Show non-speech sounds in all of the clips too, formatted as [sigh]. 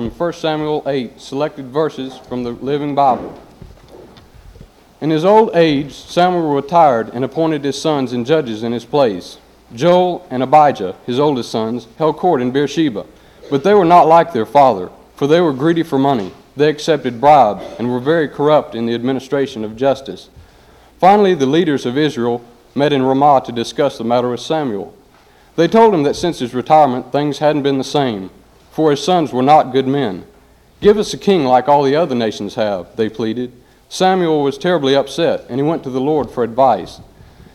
from 1 Samuel 8, selected verses from the Living Bible. In his old age, Samuel retired and appointed his sons and judges in his place. Joel and Abijah, his oldest sons, held court in Beersheba, but they were not like their father, for they were greedy for money. They accepted bribes and were very corrupt in the administration of justice. Finally, the leaders of Israel met in Ramah to discuss the matter with Samuel. They told him that since his retirement, things hadn't been the same for his sons were not good men. Give us a king like all the other nations have, they pleaded. Samuel was terribly upset, and he went to the Lord for advice.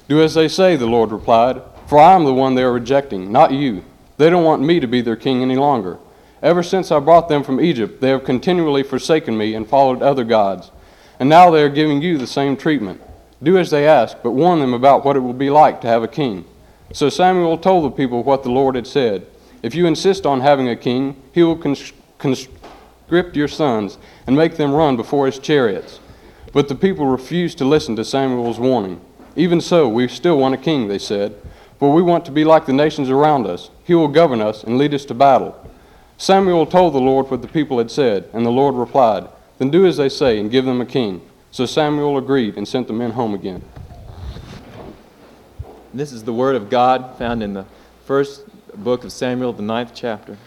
Do as they say, the Lord replied, for I am the one they are rejecting, not you. They don't want me to be their king any longer. Ever since I brought them from Egypt, they have continually forsaken me and followed other gods. And now they are giving you the same treatment. Do as they ask, but warn them about what it will be like to have a king. So Samuel told the people what the Lord had said. If you insist on having a king, he will conscript your sons and make them run before his chariots. But the people refused to listen to Samuel's warning. Even so, we still want a king, they said, for we want to be like the nations around us. He will govern us and lead us to battle. Samuel told the Lord what the people had said, and the Lord replied, Then do as they say and give them a king. So Samuel agreed and sent the men home again. This is the word of God found in the first book of Samuel, the ninth chapter.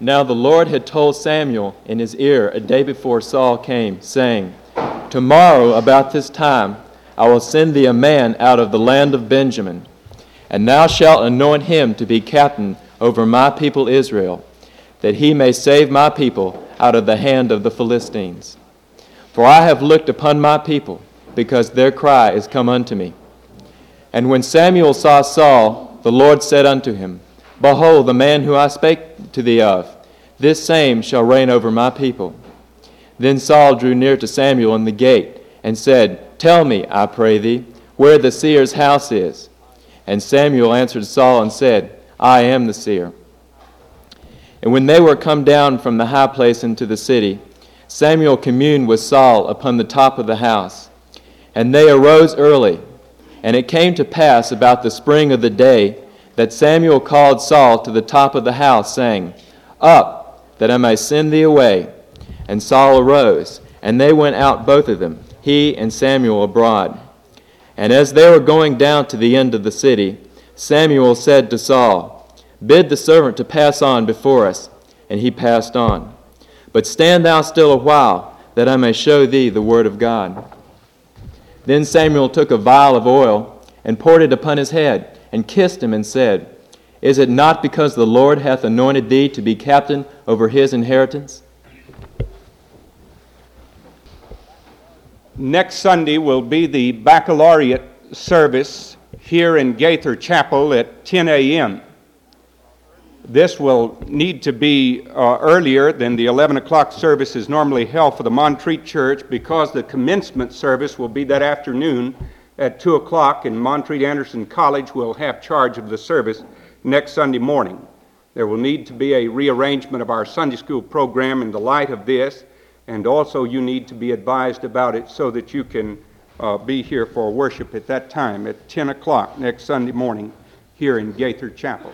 Now the Lord had told Samuel in his ear a day before Saul came, saying, Tomorrow, about this time, I will send thee a man out of the land of Benjamin, and thou shalt anoint him to be captain over my people Israel, that he may save my people out of the hand of the Philistines. For I have looked upon my people, because their cry is come unto me. And when Samuel saw Saul, the Lord said unto him, Behold, the man who I spake to thee of, this same shall reign over my people. Then Saul drew near to Samuel in the gate, and said, Tell me, I pray thee, where the seer's house is. And Samuel answered Saul and said, I am the seer. And when they were come down from the high place into the city, Samuel communed with Saul upon the top of the house. And they arose early and it came to pass about the spring of the day that Samuel called Saul to the top of the house, saying, Up, that I may send thee away. And Saul arose, and they went out both of them, he and Samuel abroad. And as they were going down to the end of the city, Samuel said to Saul, Bid the servant to pass on before us. And he passed on. But stand thou still a while, that I may show thee the word of God. Then Samuel took a vial of oil and poured it upon his head and kissed him and said, Is it not because the Lord hath anointed thee to be captain over his inheritance? Next Sunday will be the baccalaureate service here in Gaither Chapel at 10 a.m. This will need to be uh, earlier than the 11 o'clock service is normally held for the Montreat Church because the commencement service will be that afternoon at 2 o'clock, and Montreat Anderson College will have charge of the service next Sunday morning. There will need to be a rearrangement of our Sunday school program in the light of this, and also you need to be advised about it so that you can uh, be here for worship at that time at 10 o'clock next Sunday morning here in Gaither Chapel.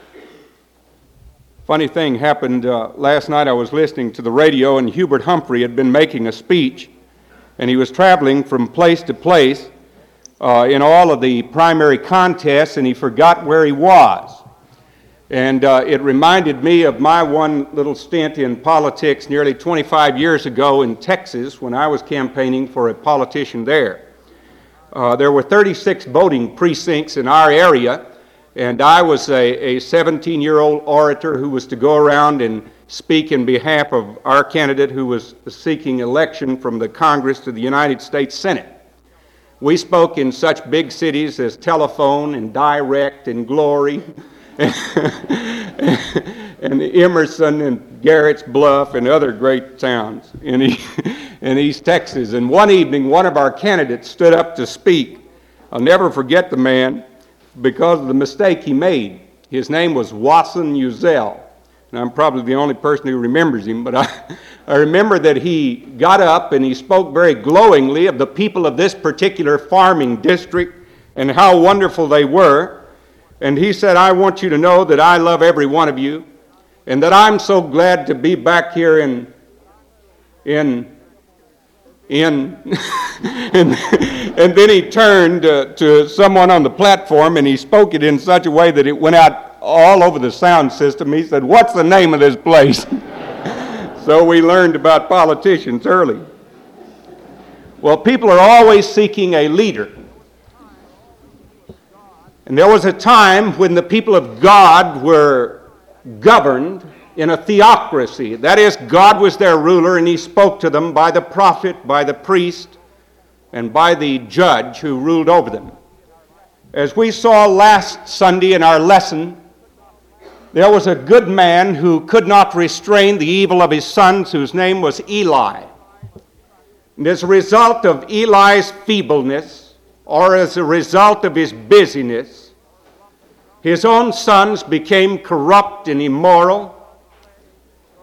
Funny thing happened uh, last night. I was listening to the radio, and Hubert Humphrey had been making a speech, and he was traveling from place to place uh, in all of the primary contests, and he forgot where he was. And uh, it reminded me of my one little stint in politics nearly 25 years ago in Texas when I was campaigning for a politician there. Uh, there were 36 voting precincts in our area and I was a 17 year old orator who was to go around and speak in behalf of our candidate who was seeking election from the Congress to the United States Senate. We spoke in such big cities as Telephone and Direct and Glory [laughs] and Emerson and Garrett's Bluff and other great towns in, [laughs] in East Texas. And one evening, one of our candidates stood up to speak. I'll never forget the man because of the mistake he made. His name was Wasson Uzel. And I'm probably the only person who remembers him, but I, [laughs] I remember that he got up and he spoke very glowingly of the people of this particular farming district and how wonderful they were. And he said, I want you to know that I love every one of you. and that I'm so glad to be back here in, in, in. [laughs] [laughs] and, and then he turned uh, to someone on the platform and he spoke it in such a way that it went out all over the sound system. He said, What's the name of this place? [laughs] so we learned about politicians early. Well, people are always seeking a leader. And there was a time when the people of God were governed in a theocracy. That is, God was their ruler and he spoke to them by the prophet, by the priest, and by the judge who ruled over them. As we saw last Sunday in our lesson, there was a good man who could not restrain the evil of his sons, whose name was Eli. And as a result of Eli's feebleness, or as a result of his busyness, his own sons became corrupt and immoral,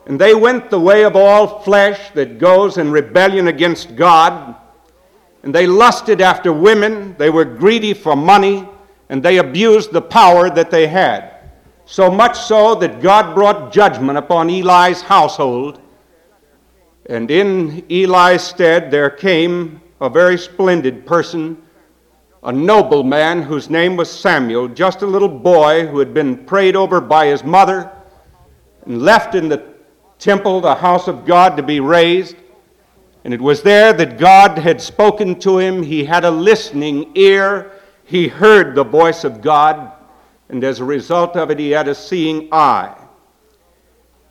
and they went the way of all flesh that goes in rebellion against God, and they lusted after women, they were greedy for money, and they abused the power that they had. So much so that God brought judgment upon Eli's household, and in Eli's stead there came a very splendid person a noble man whose name was Samuel, just a little boy who had been prayed over by his mother and left in the temple, the house of God, to be raised. And it was there that God had spoken to him. He had a listening ear. He heard the voice of God. And as a result of it, he had a seeing eye.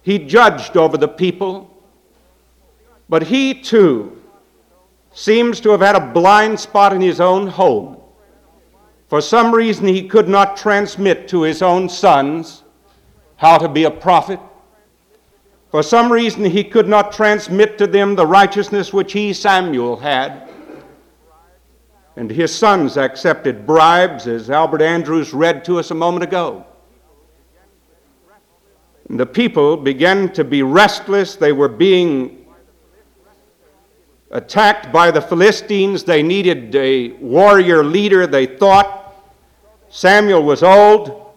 He judged over the people. But he too seems to have had a blind spot in his own home. For some reason, he could not transmit to his own sons how to be a prophet. For some reason, he could not transmit to them the righteousness which he, Samuel, had. And his sons accepted bribes, as Albert Andrews read to us a moment ago. And the people began to be restless. They were being attacked by the Philistines. They needed a warrior leader, they thought. Samuel was old,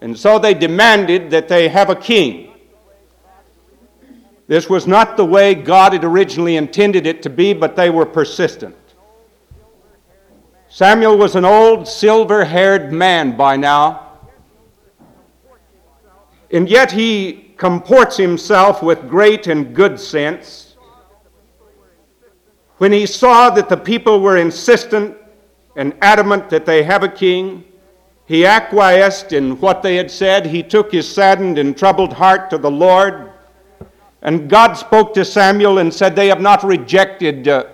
and so they demanded that they have a king. This was not the way God had originally intended it to be, but they were persistent. Samuel was an old, silver haired man by now, and yet he comports himself with great and good sense. When he saw that the people were insistent and adamant that they have a king, he acquiesced in what they had said. He took his saddened and troubled heart to the Lord. And God spoke to Samuel and said, They have not rejected uh,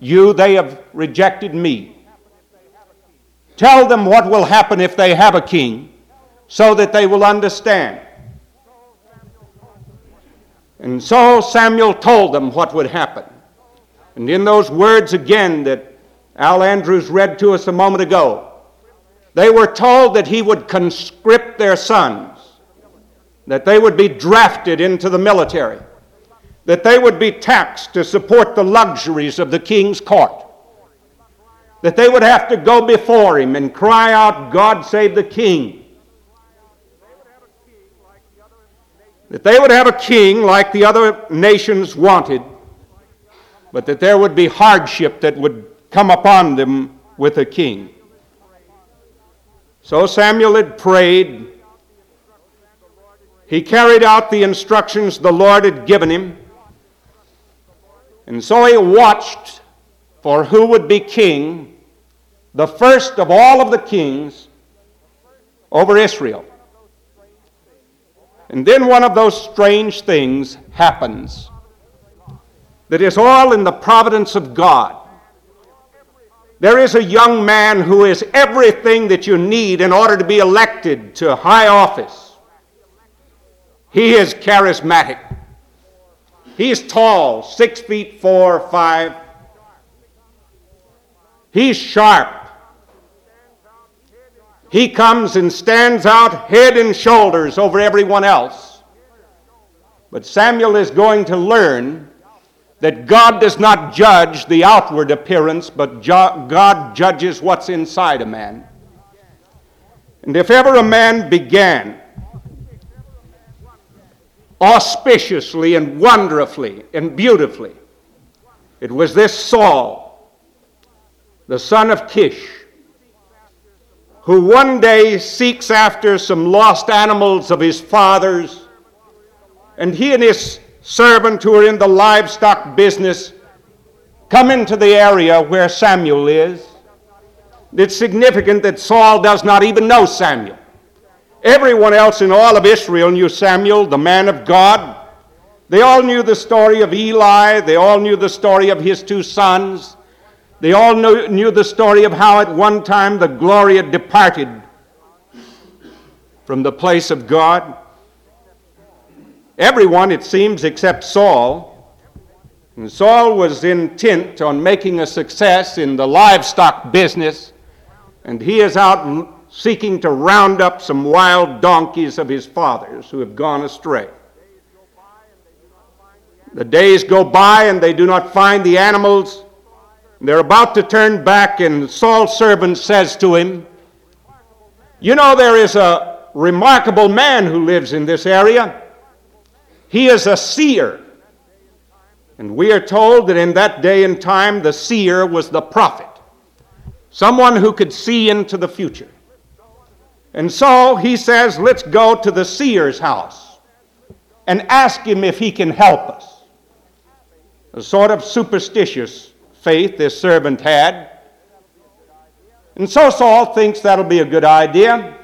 you, they have rejected me. Tell them what will happen if they have a king, so that they will understand. And so Samuel told them what would happen. And in those words again that Al Andrews read to us a moment ago, they were told that he would conscript their sons, that they would be drafted into the military, that they would be taxed to support the luxuries of the king's court, that they would have to go before him and cry out, God save the king. That they would have a king like the other nations wanted, but that there would be hardship that would come upon them with a king. So Samuel had prayed. He carried out the instructions the Lord had given him. And so he watched for who would be king, the first of all of the kings over Israel. And then one of those strange things happens that is all in the providence of God. There is a young man who is everything that you need in order to be elected to high office. He is charismatic. He's tall, six feet four, five. He's sharp. He comes and stands out head and shoulders over everyone else. But Samuel is going to learn that God does not judge the outward appearance, but God judges what's inside a man. And if ever a man began auspiciously and wonderfully and beautifully. It was this Saul, the son of Kish, who one day seeks after some lost animals of his father's, and he and his servant who are in the livestock business come into the area where Samuel is. It's significant that Saul does not even know Samuel. Everyone else in all of Israel knew Samuel, the man of God. They all knew the story of Eli. They all knew the story of his two sons. They all knew, knew the story of how at one time the glory had departed from the place of God. Everyone, it seems, except Saul. And Saul was intent on making a success in the livestock business, and he is out seeking to round up some wild donkeys of his father's who have gone astray. The days go by and they do not find the animals. They're about to turn back, and Saul's servant says to him, You know, there is a remarkable man who lives in this area. He is a seer. And we are told that in that day and time, the seer was the prophet, someone who could see into the future. And so he says, Let's go to the seer's house and ask him if he can help us. A sort of superstitious faith this servant had. And so Saul thinks that'll be a good idea.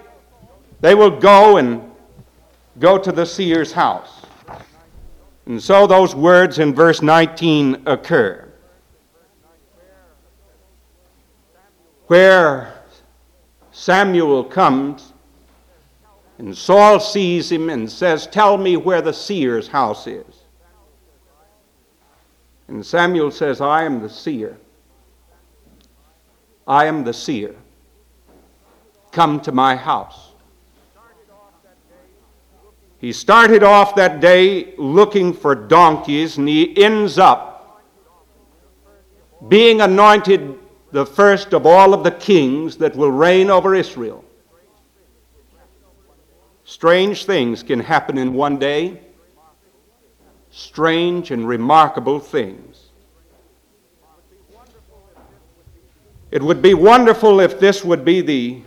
They will go and go to the seer's house. And so those words in verse 19 occur. Where Samuel comes, and Saul sees him and says, Tell me where the seer's house is. And Samuel says, I am the seer. I am the seer. Come to my house. He started off that day looking for donkeys, and he ends up being anointed the first of all of the kings that will reign over Israel. Strange things can happen in one day, strange and remarkable things. It would be wonderful if this would be the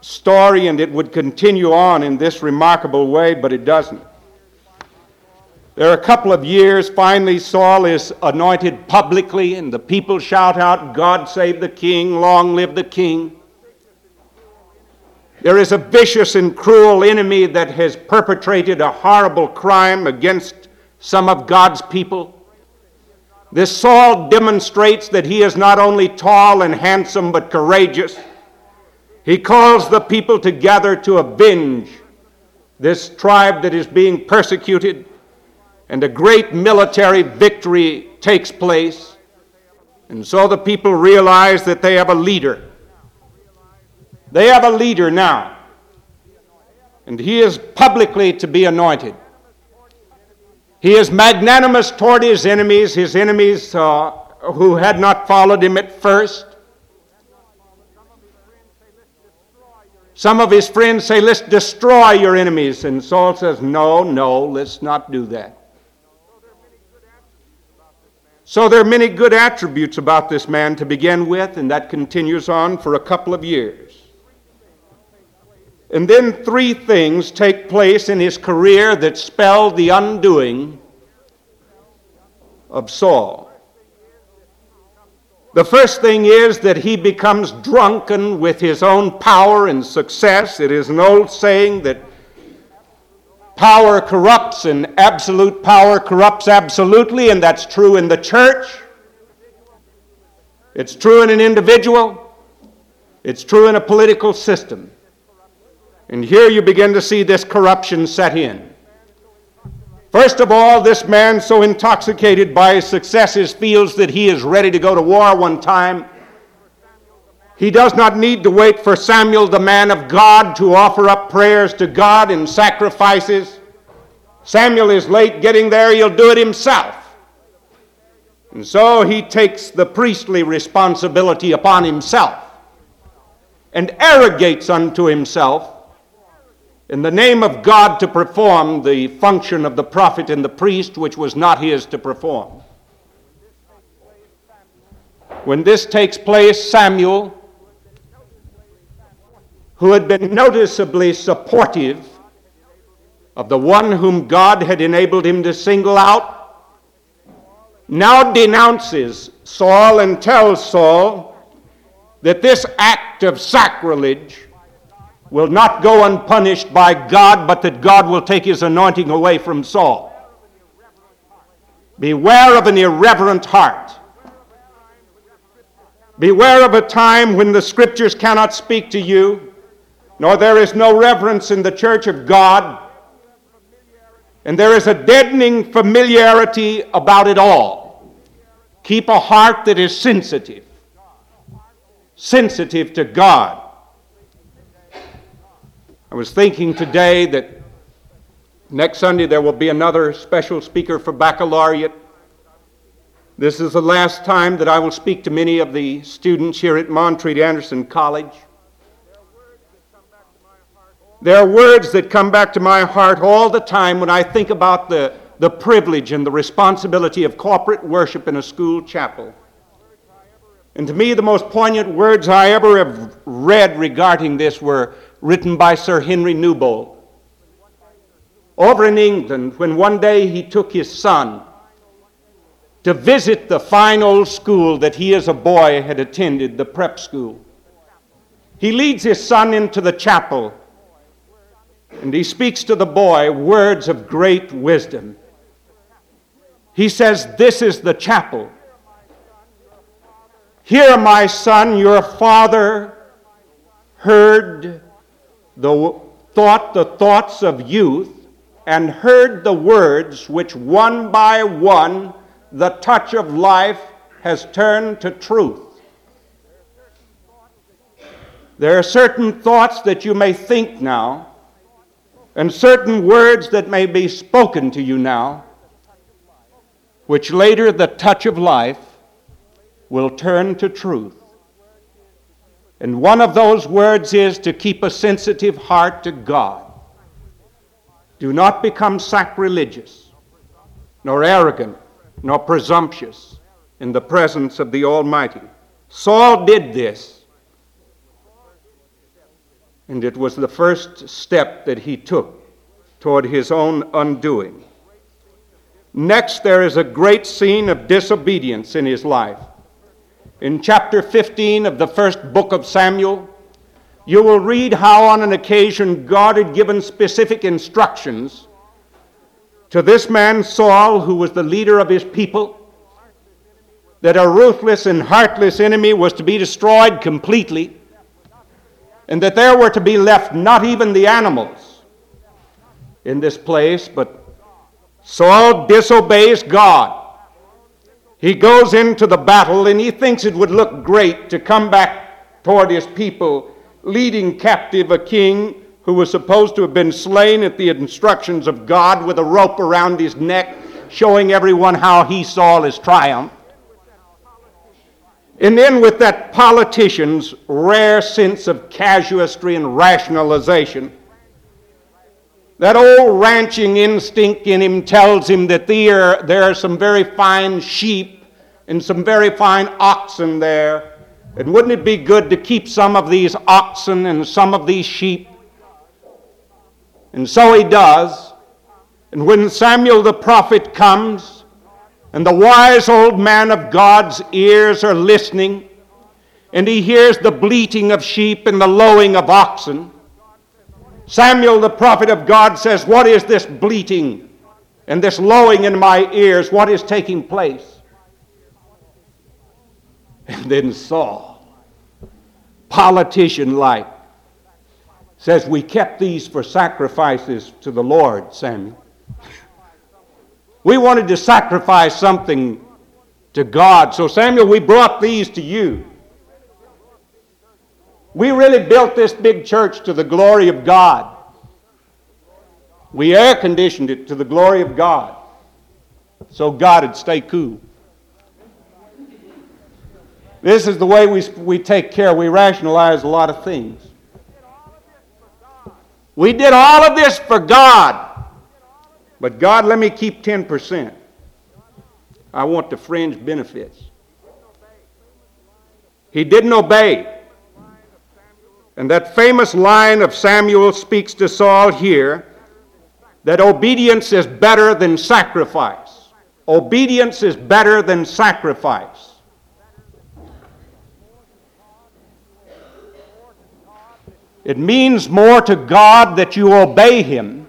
story and it would continue on in this remarkable way, but it doesn't. There are a couple of years, finally, Saul is anointed publicly, and the people shout out, God save the king, long live the king. There is a vicious and cruel enemy that has perpetrated a horrible crime against some of God's people. This Saul demonstrates that he is not only tall and handsome, but courageous. He calls the people together to avenge this tribe that is being persecuted, and a great military victory takes place. And so the people realize that they have a leader. They have a leader now, and he is publicly to be anointed. He is magnanimous toward his enemies, his enemies uh, who had not followed him at first. Some of his friends say, Let's destroy your enemies. And Saul says, No, no, let's not do that. So there are many good attributes about this man to begin with, and that continues on for a couple of years. And then three things take place in his career that spell the undoing of Saul. The first thing is that he becomes drunken with his own power and success. It is an old saying that power corrupts and absolute power corrupts absolutely, and that's true in the church. It's true in an individual. It's true in a political system. And here you begin to see this corruption set in. First of all, this man, so intoxicated by his successes, feels that he is ready to go to war one time. He does not need to wait for Samuel, the man of God, to offer up prayers to God and sacrifices. Samuel is late getting there, he'll do it himself. And so he takes the priestly responsibility upon himself and arrogates unto himself in the name of God to perform the function of the prophet and the priest, which was not his to perform. When this takes place, Samuel, who had been noticeably supportive of the one whom God had enabled him to single out, now denounces Saul and tells Saul that this act of sacrilege will not go unpunished by God, but that God will take his anointing away from Saul. Beware of an irreverent heart. Beware of a time when the scriptures cannot speak to you, nor there is no reverence in the church of God, and there is a deadening familiarity about it all. Keep a heart that is sensitive, sensitive to God I was thinking today that next Sunday there will be another special speaker for baccalaureate. This is the last time that I will speak to many of the students here at Montreat Anderson College. There are words that come back to my heart all the time when I think about the, the privilege and the responsibility of corporate worship in a school chapel. And to me, the most poignant words I ever have read regarding this were written by Sir Henry Newbolt. Over in England, when one day he took his son to visit the fine old school that he as a boy had attended, the prep school. He leads his son into the chapel and he speaks to the boy words of great wisdom. He says, This is the chapel. Here, my son, your father heard the thought the thoughts of youth and heard the words which one by one the touch of life has turned to truth. There are certain thoughts that you may think now, and certain words that may be spoken to you now, which later the touch of life will turn to truth. And one of those words is to keep a sensitive heart to God. Do not become sacrilegious, nor arrogant, nor presumptuous in the presence of the Almighty. Saul did this, and it was the first step that he took toward his own undoing. Next, there is a great scene of disobedience in his life. In chapter 15 of the first book of Samuel, you will read how on an occasion God had given specific instructions to this man Saul, who was the leader of his people, that a ruthless and heartless enemy was to be destroyed completely, and that there were to be left not even the animals in this place, but Saul disobeys God. He goes into the battle and he thinks it would look great to come back toward his people, leading captive a king who was supposed to have been slain at the instructions of God with a rope around his neck, showing everyone how he saw his triumph. And then, with that politician's rare sense of casuistry and rationalization, that old ranching instinct in him tells him that there, there are some very fine sheep and some very fine oxen there. And wouldn't it be good to keep some of these oxen and some of these sheep? And so he does. And when Samuel the prophet comes, and the wise old man of God's ears are listening, and he hears the bleating of sheep and the lowing of oxen, Samuel, the prophet of God, says, What is this bleating and this lowing in my ears? What is taking place? And then Saul, politician like, says, We kept these for sacrifices to the Lord, Samuel. We wanted to sacrifice something to God. So, Samuel, we brought these to you. We really built this big church to the glory of God. We air conditioned it to the glory of God. So God would stay cool. This is the way we, we take care. We rationalize a lot of things. We did all of this for God. But God, let me keep 10%. I want the fringe benefits. He didn't obey. And that famous line of Samuel speaks to Saul here that obedience is better than sacrifice. Obedience is better than sacrifice. It means more to God that you obey Him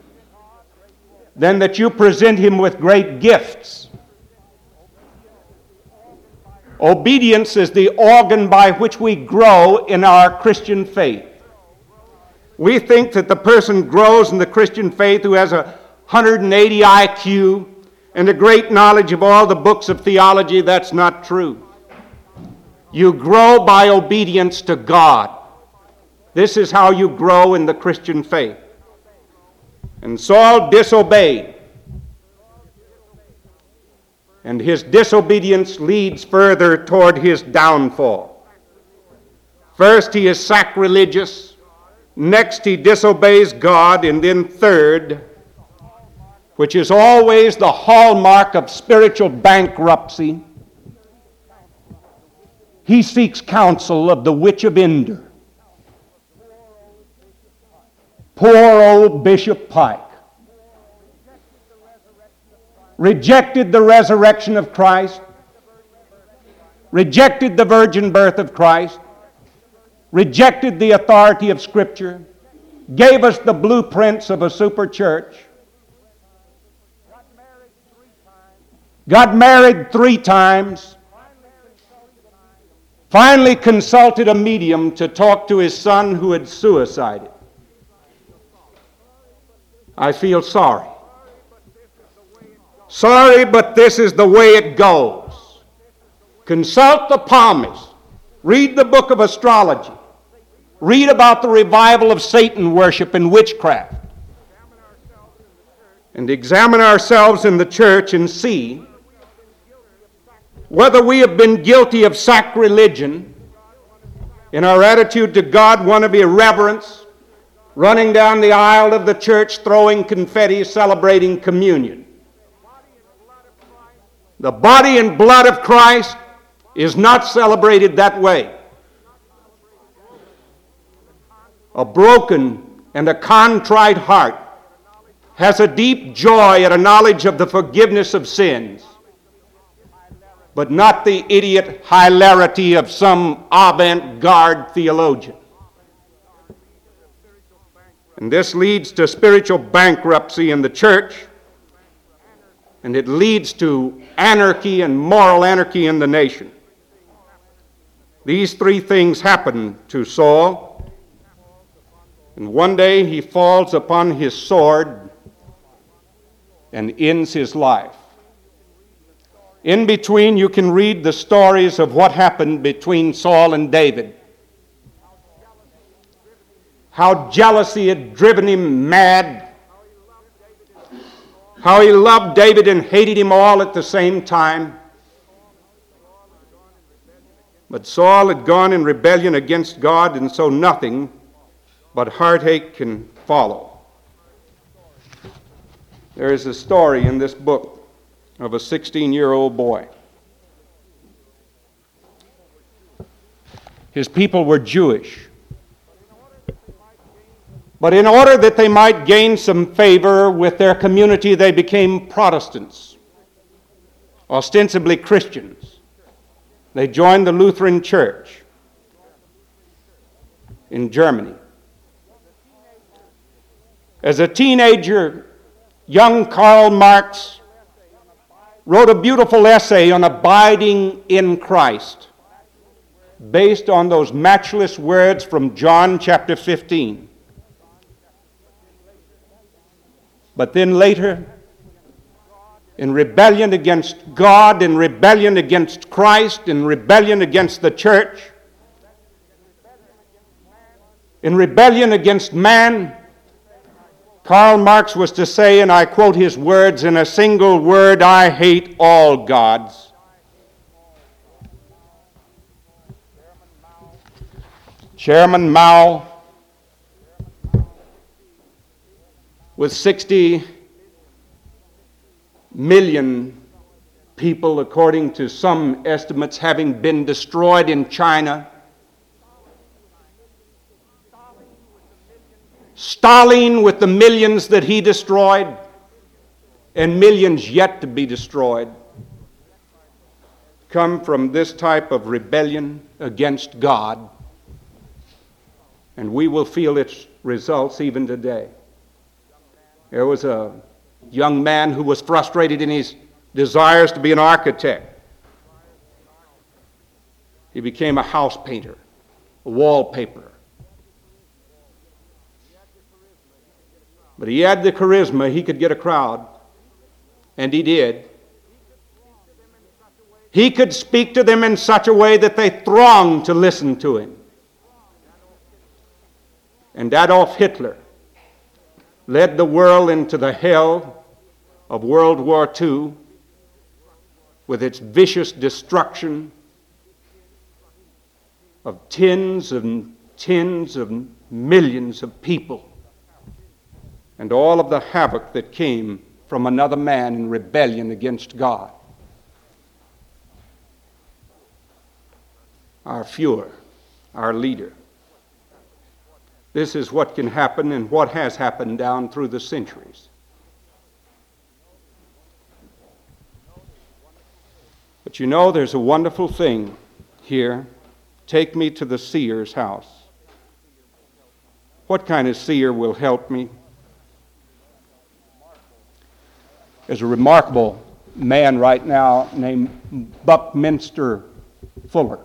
than that you present Him with great gifts. Obedience is the organ by which we grow in our Christian faith. We think that the person grows in the Christian faith who has a 180 IQ and a great knowledge of all the books of theology. That's not true. You grow by obedience to God. This is how you grow in the Christian faith. And Saul disobeyed. And his disobedience leads further toward his downfall. First, he is sacrilegious. Next, he disobeys God. And then, third, which is always the hallmark of spiritual bankruptcy, he seeks counsel of the witch of Endor. Poor old Bishop Pike. Rejected the resurrection of Christ, rejected the virgin birth of Christ, rejected the authority of Scripture, gave us the blueprints of a super church, got married three times, finally consulted a medium to talk to his son who had suicided. I feel sorry. Sorry, but this is the way it goes. Consult the palmist. Read the book of astrology. Read about the revival of Satan worship and witchcraft. And examine ourselves in the church and see whether we have been guilty of sacrilegion in our attitude to God, one of irreverence, running down the aisle of the church, throwing confetti, celebrating communion. The body and blood of Christ is not celebrated that way. A broken and a contrite heart has a deep joy at a knowledge of the forgiveness of sins, but not the idiot hilarity of some avant garde theologian. And this leads to spiritual bankruptcy in the church, and it leads to anarchy and moral anarchy in the nation. These three things happen to Saul, and one day he falls upon his sword and ends his life. In between, you can read the stories of what happened between Saul and David how jealousy had driven him mad, how he loved David and hated him all at the same time. But Saul had gone in rebellion against God, and so nothing but heartache can follow. There is a story in this book of a 16 year old boy. His people were Jewish. But in order that they might gain some favor with their community, they became Protestants, ostensibly Christians. They joined the Lutheran Church in Germany. As a teenager, young Karl Marx wrote a beautiful essay on abiding in Christ based on those matchless words from John chapter 15. But then later, in rebellion against God, in rebellion against Christ, in rebellion against the church, in rebellion against man, Karl Marx was to say, and I quote his words in a single word I hate all gods. Chairman Mao with 60 million people, according to some estimates, having been destroyed in China. Stalin, with the millions that he destroyed, and millions yet to be destroyed, come from this type of rebellion against God, and we will feel its results even today. There was a young man who was frustrated in his desires to be an architect. He became a house painter, a wallpaper. But he had the charisma, he could get a crowd, and he did. He could speak to them in such a way that they thronged to listen to him. And Adolf Hitler led the world into the hell of World War II with its vicious destruction of tens and tens of millions of people and all of the havoc that came from another man in rebellion against God. Our Fuhrer, our leader. This is what can happen and what has happened down through the centuries. But you know, there's a wonderful thing here. Take me to the seer's house. What kind of seer will help me? There's a remarkable man right now named Buckminster Fuller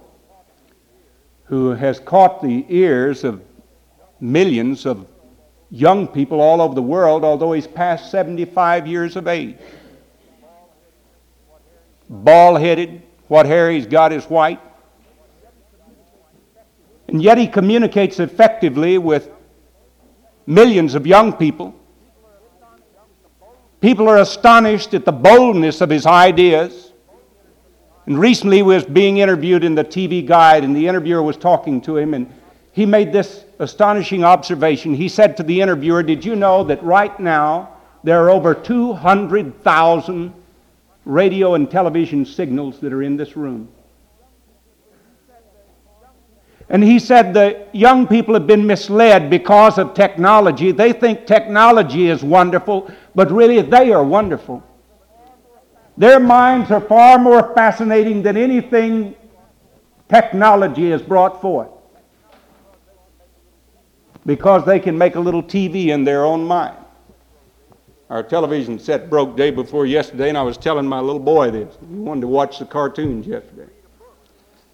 who has caught the ears of millions of young people all over the world, although he's past 75 years of age. Bald headed, what hair he's got is white. And yet he communicates effectively with millions of young people. People are astonished at the boldness of his ideas. And recently he was being interviewed in the TV Guide, and the interviewer was talking to him, and he made this astonishing observation. He said to the interviewer, Did you know that right now there are over 200,000 radio and television signals that are in this room? And he said the young people have been misled because of technology. They think technology is wonderful, but really they are wonderful. Their minds are far more fascinating than anything technology has brought forth because they can make a little TV in their own mind. Our television set broke day before yesterday, and I was telling my little boy this. He wanted to watch the cartoons yesterday.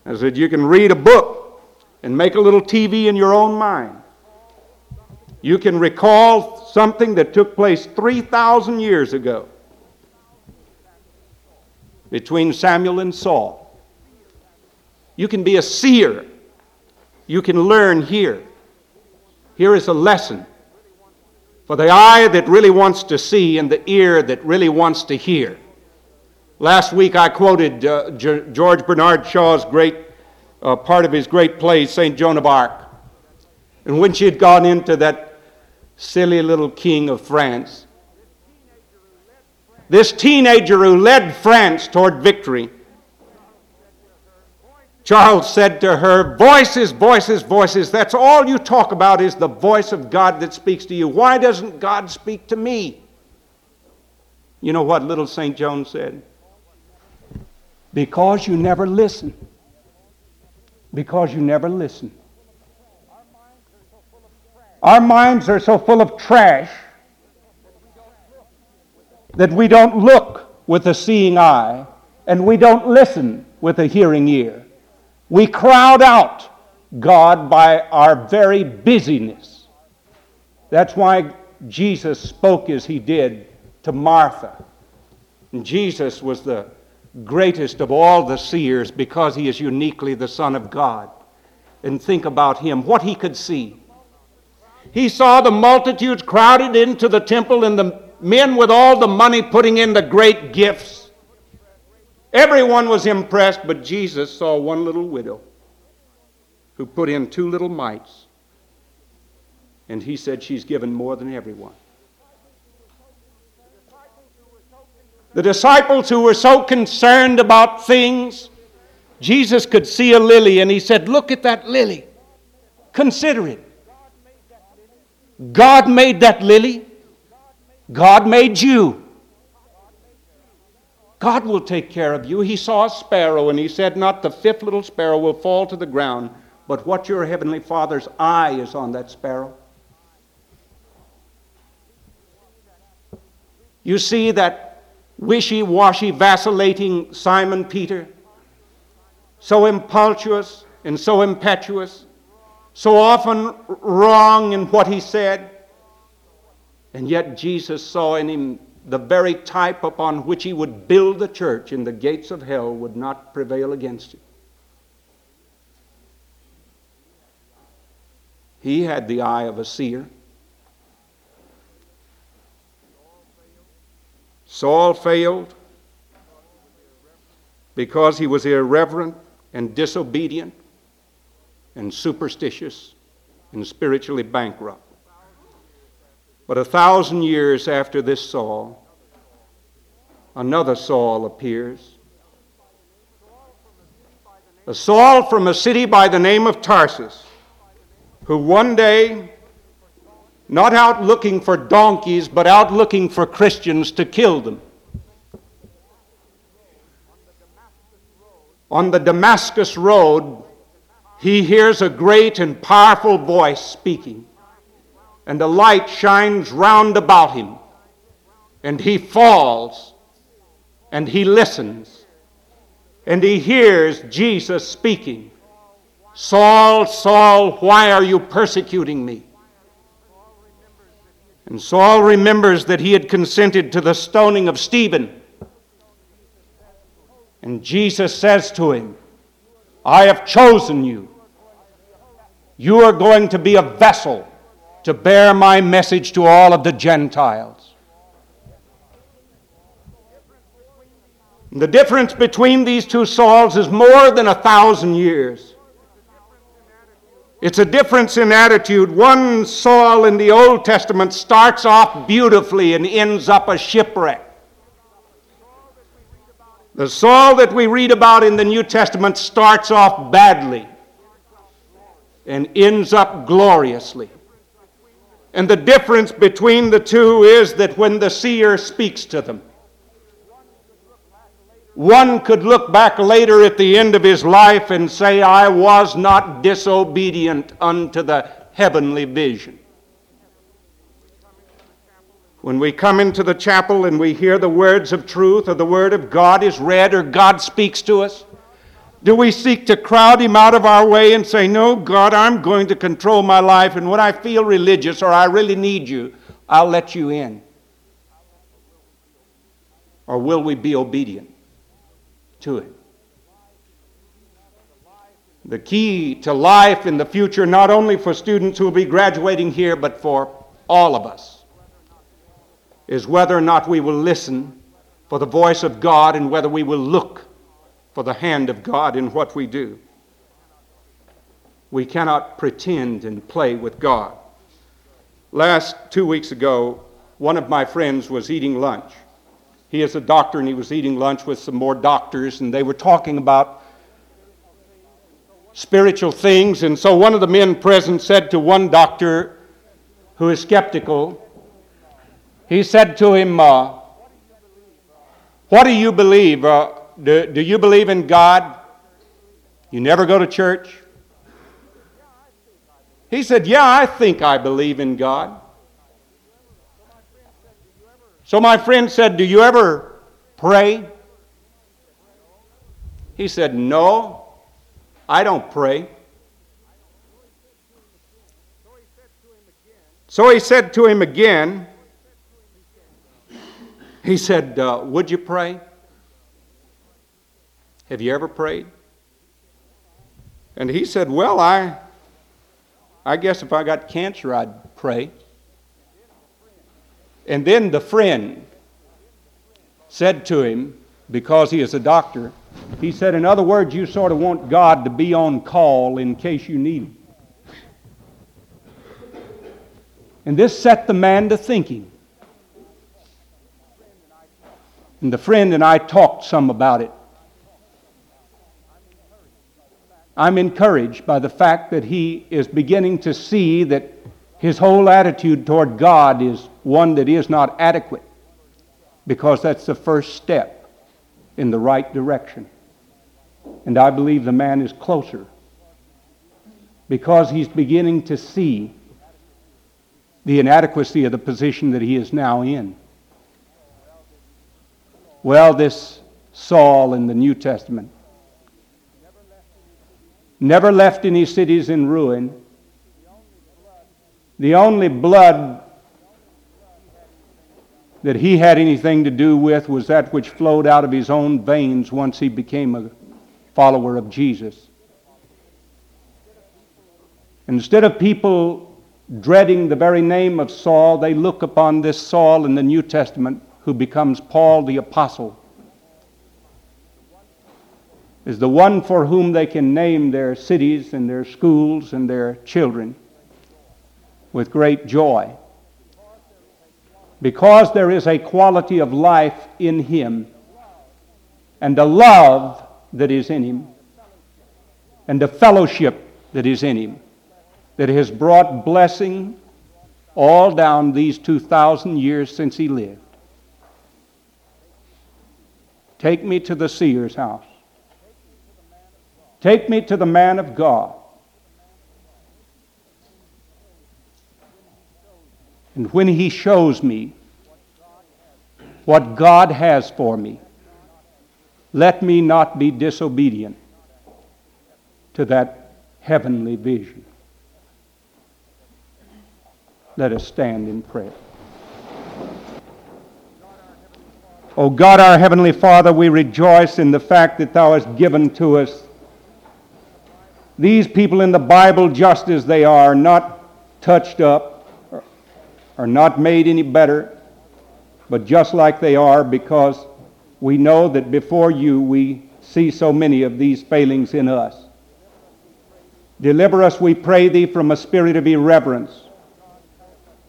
I said, You can read a book and make a little TV in your own mind. You can recall something that took place 3,000 years ago between Samuel and Saul. You can be a seer. You can learn here. Here is a lesson for the eye that really wants to see and the ear that really wants to hear. Last week I quoted uh, G- George Bernard Shaw's great uh, part of his great play, St. Joan of Arc. And when she had gone into that silly little king of France, this teenager who led France toward victory, Charles said to her, Voices, voices, voices. That's all you talk about is the voice of God that speaks to you. Why doesn't God speak to me? You know what little St. Joan said? Because you never listen. Because you never listen. Our minds are so full of trash that we don't look with a seeing eye and we don't listen with a hearing ear. We crowd out God by our very busyness. That's why Jesus spoke as he did to Martha. And Jesus was the greatest of all the seers because he is uniquely the Son of God. And think about him, what he could see. He saw the multitudes crowded into the temple and the men with all the money putting in the great gifts. Everyone was impressed, but Jesus saw one little widow who put in two little mites. And he said, She's given more than everyone. The disciples who were so concerned about things, Jesus could see a lily and he said, Look at that lily. Consider it. God made that lily. God made you. God will take care of you. He saw a sparrow and he said, Not the fifth little sparrow will fall to the ground, but what your heavenly Father's eye is on that sparrow. You see that wishy washy, vacillating Simon Peter, so impetuous and so impetuous, so often wrong in what he said. And yet Jesus saw in him the very type upon which he would build the church, and the gates of hell would not prevail against it. He had the eye of a seer. Saul failed because he was irreverent and disobedient and superstitious and spiritually bankrupt. But a thousand years after this Saul, another Saul appears. A Saul from a city by the name of Tarsus, who one day, not out looking for donkeys, but out looking for Christians to kill them, on the Damascus Road, he hears a great and powerful voice speaking and the light shines round about him, and he falls, and he listens, and he hears Jesus speaking Saul, Saul, why are you persecuting me? And Saul remembers that he had consented to the stoning of Stephen. And Jesus says to him, I have chosen you. You are going to be a vessel to bear my message to all of the Gentiles. The difference between these two Sauls is more than a thousand years. It's a difference in attitude. One Saul in the Old Testament starts off beautifully and ends up a shipwreck. The Saul that we read about in the New Testament starts off badly and ends up gloriously. And the difference between the two is that when the seer speaks to them, one could look back later at the end of his life and say, I was not disobedient unto the heavenly vision. When we come into the chapel and we hear the words of truth or the word of God is read or God speaks to us, do we seek to crowd him out of our way and say, No, God, I'm going to control my life, and when I feel religious or I really need you, I'll let you in? Or will we be obedient to it? The key to life in the future, not only for students who will be graduating here, but for all of us, is whether or not we will listen for the voice of God and whether we will look for the hand of God in what we do. We cannot pretend and play with God. Last two weeks ago, one of my friends was eating lunch. He is a doctor and he was eating lunch with some more doctors, and they were talking about spiritual things. And so one of the men present said to one doctor who is skeptical, he said to him, uh, What do you believe? Uh, do, do you believe in God? You never go to church? He said, Yeah, I think I believe in God. So my friend said, Do you ever pray? He said, No, I don't pray. So he said to him again, He said, uh, Would you pray? Have you ever prayed? And he said, Well, I, I guess if I got cancer, I'd pray. And then the friend said to him, because he is a doctor, he said, In other words, you sort of want God to be on call in case you need him. And this set the man to thinking. And the friend and I talked some about it. I'm encouraged by the fact that he is beginning to see that his whole attitude toward God is one that is not adequate because that's the first step in the right direction. And I believe the man is closer because he's beginning to see the inadequacy of the position that he is now in. Well, this Saul in the New Testament never left any cities in ruin. The only blood that he had anything to do with was that which flowed out of his own veins once he became a follower of Jesus. Instead of people dreading the very name of Saul, they look upon this Saul in the New Testament who becomes Paul the Apostle is the one for whom they can name their cities and their schools and their children with great joy. Because there is a quality of life in him and a love that is in him and a fellowship that is in him that has brought blessing all down these 2,000 years since he lived. Take me to the seer's house. Take me to the man of God. And when he shows me what God has for me, let me not be disobedient to that heavenly vision. Let us stand in prayer. O oh God, our Heavenly Father, we rejoice in the fact that Thou hast given to us these people in the Bible, just as they are, not touched up, are not made any better, but just like they are, because we know that before you we see so many of these failings in us. Deliver us, we pray thee, from a spirit of irreverence.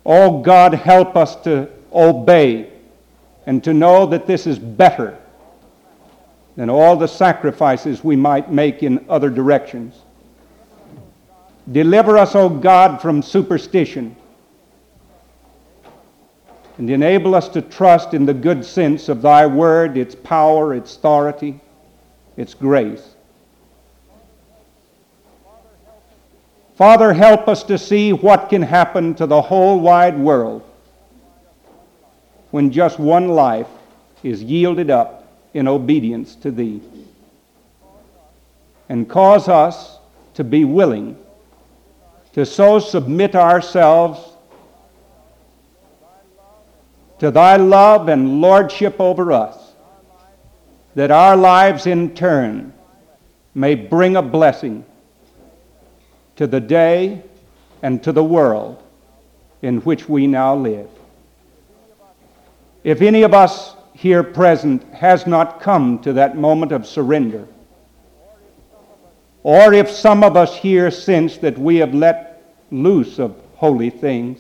Oh God, help us to obey and to know that this is better than all the sacrifices we might make in other directions. Deliver us, O God, from superstition and enable us to trust in the good sense of Thy word, its power, its authority, its grace. Father, help us to see what can happen to the whole wide world when just one life is yielded up in obedience to Thee. And cause us to be willing to so submit ourselves to thy love and lordship over us, that our lives in turn may bring a blessing to the day and to the world in which we now live. If any of us here present has not come to that moment of surrender, or if some of us here sense that we have let loose of holy things,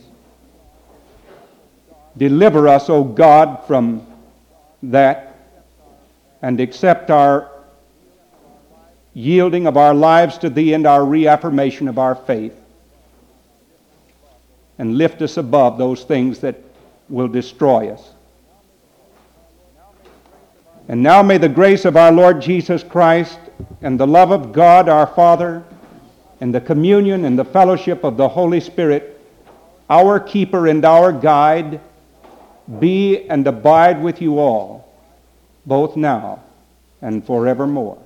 deliver us, O God, from that and accept our yielding of our lives to Thee and our reaffirmation of our faith. And lift us above those things that will destroy us. And now may the grace of our Lord Jesus Christ and the love of God our Father and the communion and the fellowship of the Holy Spirit, our keeper and our guide, be and abide with you all, both now and forevermore.